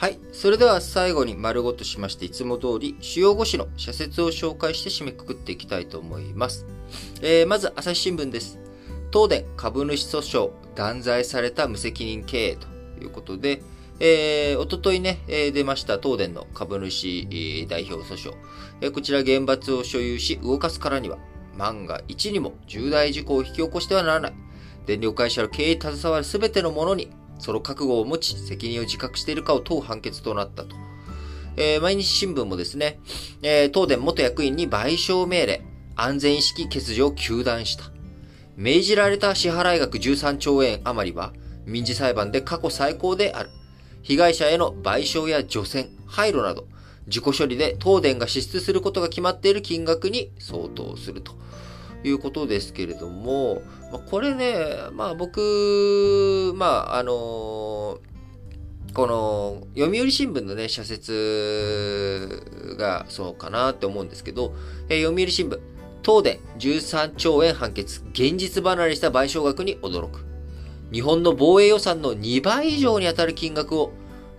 はい。それでは最後に丸ごとしまして、いつも通り主要5紙の社説を紹介して締めくくっていきたいと思います。えー、まず、朝日新聞です。東電株主訴訟、断罪された無責任経営ということで、えー、おとといね、えー、出ました東電の株主、代表訴訟、えー、こちら原発を所有し動かすからには、万が一にも重大事故を引き起こしてはならない。電力会社の経営に携わる全てのものにその覚悟を持ち、責任を自覚しているかを問う判決となったと。えー、毎日新聞もですね、えー、東電元役員に賠償命令、安全意識欠如を求断した。命じられた支払額13兆円余りは、民事裁判で過去最高である。被害者への賠償や除染、廃炉など、自己処理で東電が支出することが決まっている金額に相当すると。いうことですけれども、まあ、これね、まあ僕、まああのこの読売新聞のね、社説がそうかなって思うんですけど、えー、読売新聞、東電13兆円判決、現実離れした賠償額に驚く。日本の防衛予算の2倍以上に当たる金額を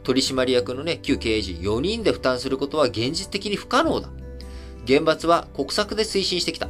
取締役のね、旧経営陣4人で負担することは現実的に不可能だ。原発は国策で推進してきた。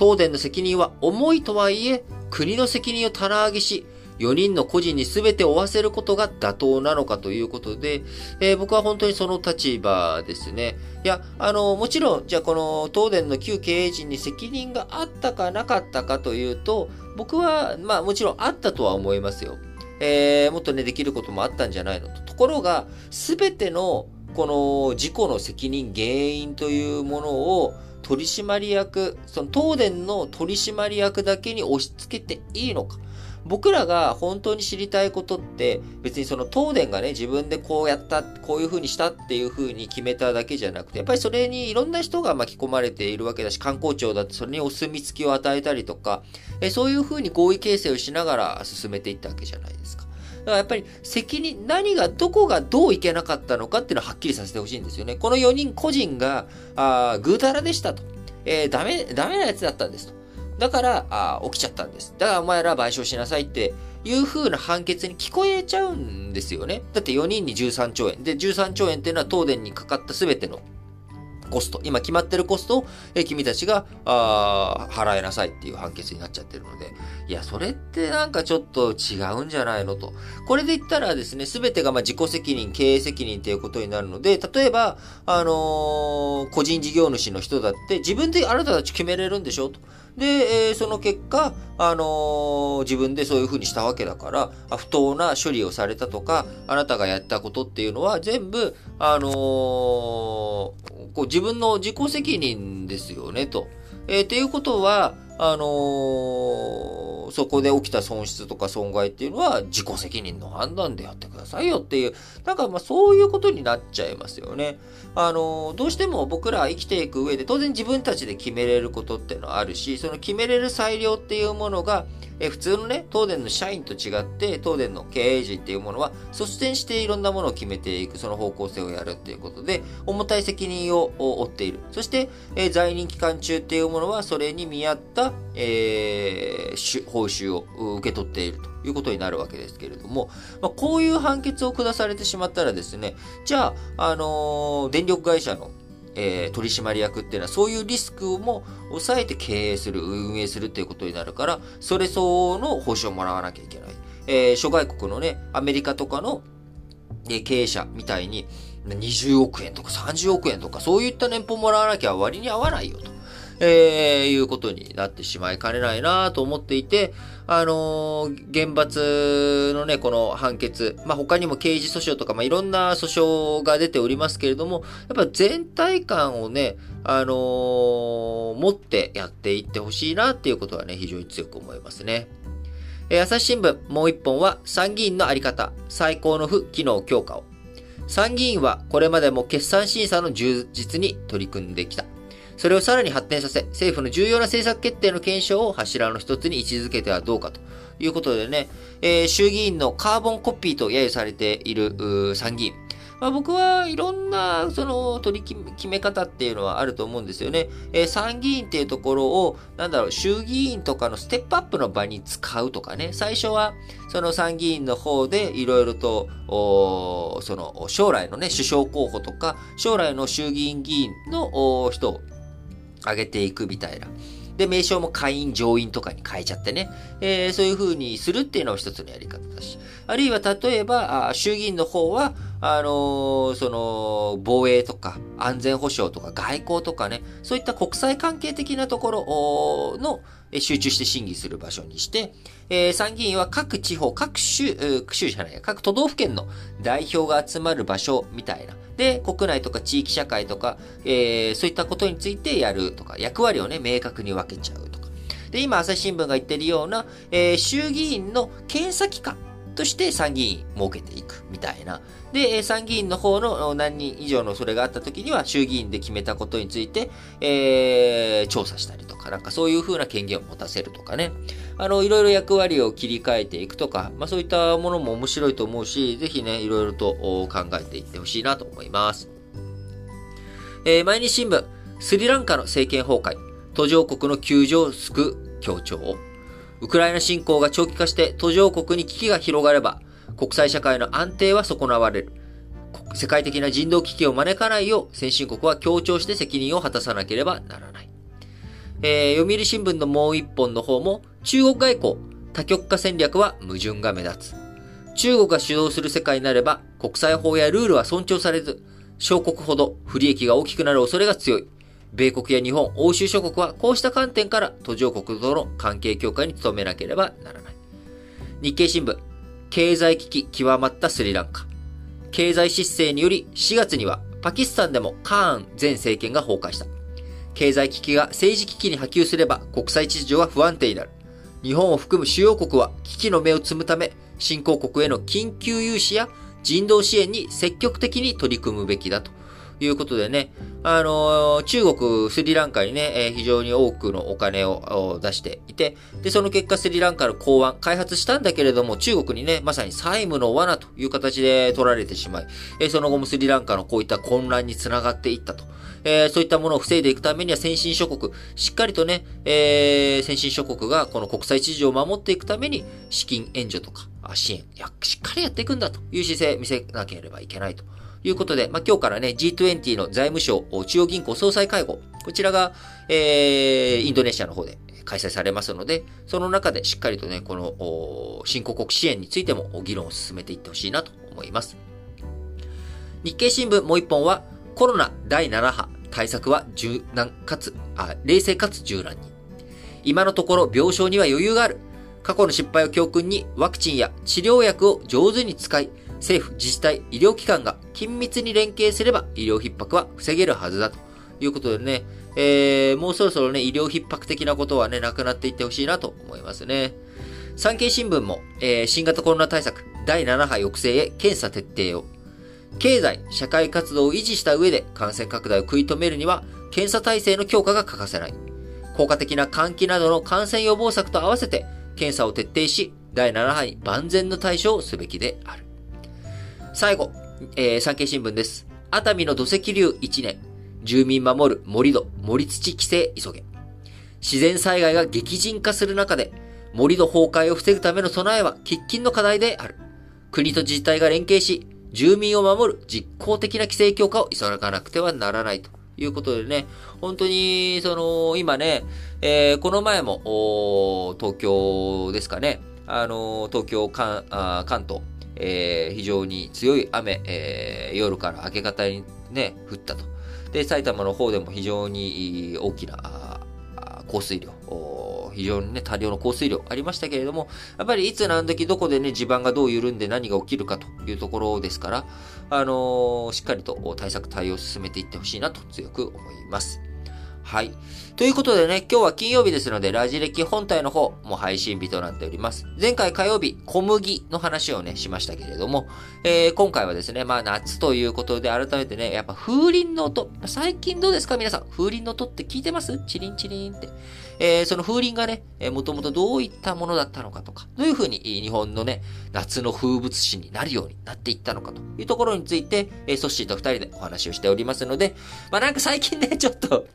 東電の責任は重いとはいえ、国の責任を棚上げし、4人の個人に全て負わせることが妥当なのかということで、えー、僕は本当にその立場ですね。いや、あの、もちろん、じゃあこの東電の旧経営陣に責任があったかなかったかというと、僕は、まあもちろんあったとは思いますよ。えー、もっとね、できることもあったんじゃないのと。ところが、全てのこの事故の責任、原因というものを、取締役、その東電の取締役だけに押し付けていいのか。僕らが本当に知りたいことって別にその東電がね自分でこうやったこういう風にしたっていう風に決めただけじゃなくてやっぱりそれにいろんな人が巻き込まれているわけだし観光庁だってそれにお墨付きを与えたりとかえそういう風に合意形成をしながら進めていったわけじゃないですか。だからやっぱり責任、何が、どこがどういけなかったのかっていうのをはっきりさせてほしいんですよね。この4人個人が、あぐうたらでしたと。えー、ダメ、ダメなやつだったんですと。だから、あ起きちゃったんです。だからお前ら賠償しなさいっていう風な判決に聞こえちゃうんですよね。だって4人に13兆円。で、13兆円っていうのは東電にかかった全てのコスト、今決まってるコストを、え君たちがあ払えなさいっていう判決になっちゃってるので、いや、それってなんかちょっと違うんじゃないのと。これで言ったらですね、すべてがま自己責任、経営責任っていうことになるので、例えば、あのー、個人事業主の人だって自分であなたたち決めれるんでしょと。で、えー、その結果、あのー、自分でそういうふうにしたわけだから、不当な処理をされたとか、あなたがやったことっていうのは全部、あのー、こう自分の自己責任ですよね、と。えー、っていうことは、あのー、そこで起きた損失とか損害っていうのは自己責任の判断でやってくださいよっていう、なんかまあそういうことになっちゃいますよね。あのー、どうしても僕ら生きていく上で当然自分たちで決めれることっていうのはあるし、その決めれる裁量っていうものが、え普通のね、東電の社員と違って、東電の経営陣っていうものは率先していろんなものを決めていく、その方向性をやるっていうことで、重たい責任を負っている。そして、え在任期間中っていうものは、それに見合った、えー、報酬を受け取っているということになるわけですけれども、まあ、こういう判決を下されてしまったらですね、じゃあ、あのー、電力会社のえー、取締役っていうのはそういうリスクも抑えて経営する、運営するっていうことになるから、それ相応の報酬をもらわなきゃいけない。えー、諸外国のね、アメリカとかの、えー、経営者みたいに、20億円とか30億円とかそういった年俸もらわなきゃ割に合わないよと。えー、いうことになってしまいかねないなと思っていて、あのー、原発のね、この判決、まあ、他にも刑事訴訟とか、まあ、いろんな訴訟が出ておりますけれども、やっぱ全体感をね、あのー、持ってやっていってほしいなっていうことはね、非常に強く思いますね。え朝日新聞、もう一本は参議院のあり方、最高の府機能強化を。参議院はこれまでも決算審査の充実に取り組んできた。それをさらに発展させ、政府の重要な政策決定の検証を柱の一つに位置づけてはどうかということでね、えー、衆議院のカーボンコピーと揶揄されている参議院。まあ、僕はいろんな、その、取り決め方っていうのはあると思うんですよね。えー、参議院っていうところを、なんだろう、衆議院とかのステップアップの場に使うとかね。最初は、その参議院の方でいろいろと、その、将来のね、首相候補とか、将来の衆議院議員の人を挙げていくみたいな。で、名称も下院、上院とかに変えちゃってね、えー、そういう風にするっていうのも一つのやり方だし、あるいは例えば、衆議院の方は、あのー、その、防衛とか、安全保障とか、外交とかね、そういった国際関係的なところの、集中して審議する場所にして、えー、参議院は各地方、各州、州じゃない、各都道府県の代表が集まる場所みたいな。で、国内とか地域社会とか、えー、そういったことについてやるとか、役割をね、明確に分けちゃうとか。で、今、朝日新聞が言ってるような、えー、衆議院の検査機関として参議院設けていくみたいな。で、参議院の方の何人以上のそれがあった時には、衆議院で決めたことについて、えー、調査したりとか、なんかそういう風な権限を持たせるとかね。あの、いろいろ役割を切り替えていくとか、まあそういったものも面白いと思うし、ぜひね、いろいろと考えていってほしいなと思います。えー、毎日新聞、スリランカの政権崩壊、途上国の救助を救う強調。ウクライナ侵攻が長期化して途上国に危機が広がれば、国際社会の安定は損なわれる。世界的な人道危機を招かないよう先進国は強調して責任を果たさなければならない。えー、読売新聞のもう一本の方も、中国外交、多極化戦略は矛盾が目立つ。中国が主導する世界になれば、国際法やルールは尊重されず、小国ほど不利益が大きくなる恐れが強い。米国や日本、欧州諸国はこうした観点から途上国との関係強化に努めなければならない。日経新聞、経済危機極まったスリランカ。経済失勢により4月にはパキスタンでもカーン前政権が崩壊した。経済危機が政治危機に波及すれば国際秩序は不安定になる。日本を含む主要国は危機の目を摘むため、新興国への緊急融資や人道支援に積極的に取り組むべきだということでね、あの、中国、スリランカにね、えー、非常に多くのお金を出していて、で、その結果スリランカの港湾、開発したんだけれども、中国にね、まさに債務の罠という形で取られてしまい、えー、その後もスリランカのこういった混乱につながっていったと。えー、そういったものを防いでいくためには先進諸国、しっかりとね、えー、先進諸国がこの国際秩序を守っていくために資金援助とか支援、しっかりやっていくんだという姿勢見せなければいけないと。いうことで、まあ、今日からね、G20 の財務省中央銀行総裁会合、こちらが、えー、インドネシアの方で開催されますので、その中でしっかりとね、この、新興国支援についても議論を進めていってほしいなと思います。日経新聞もう一本は、コロナ第7波、対策は柔軟かつ、あ、冷静かつ柔軟に。今のところ病床には余裕がある。過去の失敗を教訓にワクチンや治療薬を上手に使い、政府、自治体、医療機関が緊密に連携すれば医療逼迫は防げるはずだということでね、えー、もうそろそろね、医療逼迫的なことはね、なくなっていってほしいなと思いますね。産経新聞も、えー、新型コロナ対策第7波抑制へ検査徹底を。経済、社会活動を維持した上で感染拡大を食い止めるには、検査体制の強化が欠かせない。効果的な換気などの感染予防策と合わせて、検査を徹底し、第7波に万全の対処をすべきである。最後、えー、産経新聞です。熱海の土石流1年。住民守る盛土、盛土規制急げ。自然災害が激甚化する中で、盛土崩壊を防ぐための備えは喫緊の課題である。国と自治体が連携し、住民を守る実効的な規制強化を急がなくてはならないということでね、本当に、その、今ね、えー、この前も、東京ですかね、あの、東京、関関東、えー、非常に強い雨、えー、夜から明け方にね、降ったと。で、埼玉の方でも非常に大きな降水量、非常にね、多量の降水量ありましたけれども、やっぱりいつ何時どこでね、地盤がどう緩んで何が起きるかというところですから、あの、しっかりと対策対応を進めていってほしいなと強く思います。はい。ということでね、今日は金曜日ですので、ラジ歴本体の方も配信日となっております。前回火曜日、小麦の話をね、しましたけれども、えー、今回はですね、まあ夏ということで改めてね、やっぱ風鈴の音、最近どうですか？皆さん、風鈴の音って聞いてます？チリンチリンって。えー、その風鈴がね、えー、もともとどういったものだったのかとか、どういうふうに日本のね、夏の風物詩になるようになっていったのかというところについて、えー、ソッシーと二人でお話をしておりますので、まあなんか最近ね、ちょっと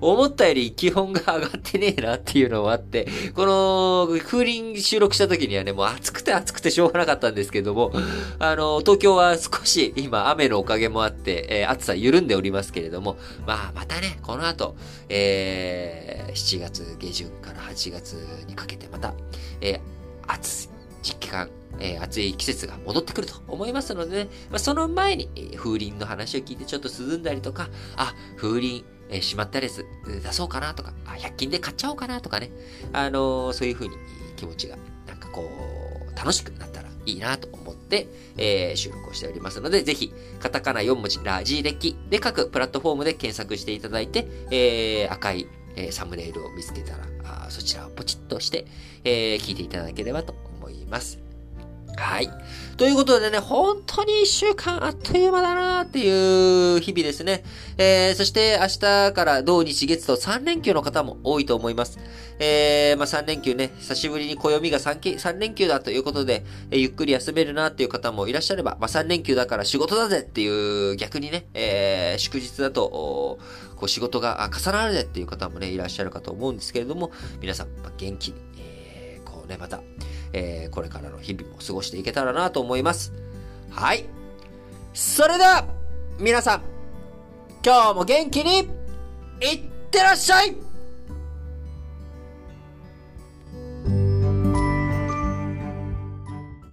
思ったより気温が上がってねえなっていうのもあって、この風鈴収録した時にはね、もう暑くて暑くてしょうがなかったんですけども、あの、東京は少し今雨のおかげもあって、えー、暑さ緩んでおりますけれども、まあまたね、この後、えー、7月下旬から8月にかけてまた、えー、暑い実期間、えー、暑い季節が戻ってくると思いますのでね、まあ、その前に、えー、風鈴の話を聞いてちょっと涼んだりとか、あ、風鈴、えー、しまったレス出そうかなとか、あ、100均で買っちゃおうかなとかね、あのー、そういう風に気持ちが、なんかこう、楽しくなったらいいなと思って、えー、収録をしておりますので、ぜひ、カタカナ4文字、ラジ歴で各プラットフォームで検索していただいて、えー、赤い、え、サムネイルを見つけたら、あそちらをポチッとして、え、聞いていただければと思います。はい。ということでね、本当に一週間あっという間だなっていう日々ですね。えー、そして明日から土日月と3連休の方も多いと思います。えー、まあ3連休ね、久しぶりに暦が 3, 3連休だということで、えー、ゆっくり休めるなっていう方もいらっしゃれば、まあ3連休だから仕事だぜっていう逆にね、えー、祝日だと、こう仕事が重なるねっていう方もね、いらっしゃるかと思うんですけれども、皆さん、ま、元気に、えー、こうね、また、えー、これからの日々も過ごしていけたらなと思います。はい。それでは、皆さん、今日も元気に、いってらっしゃい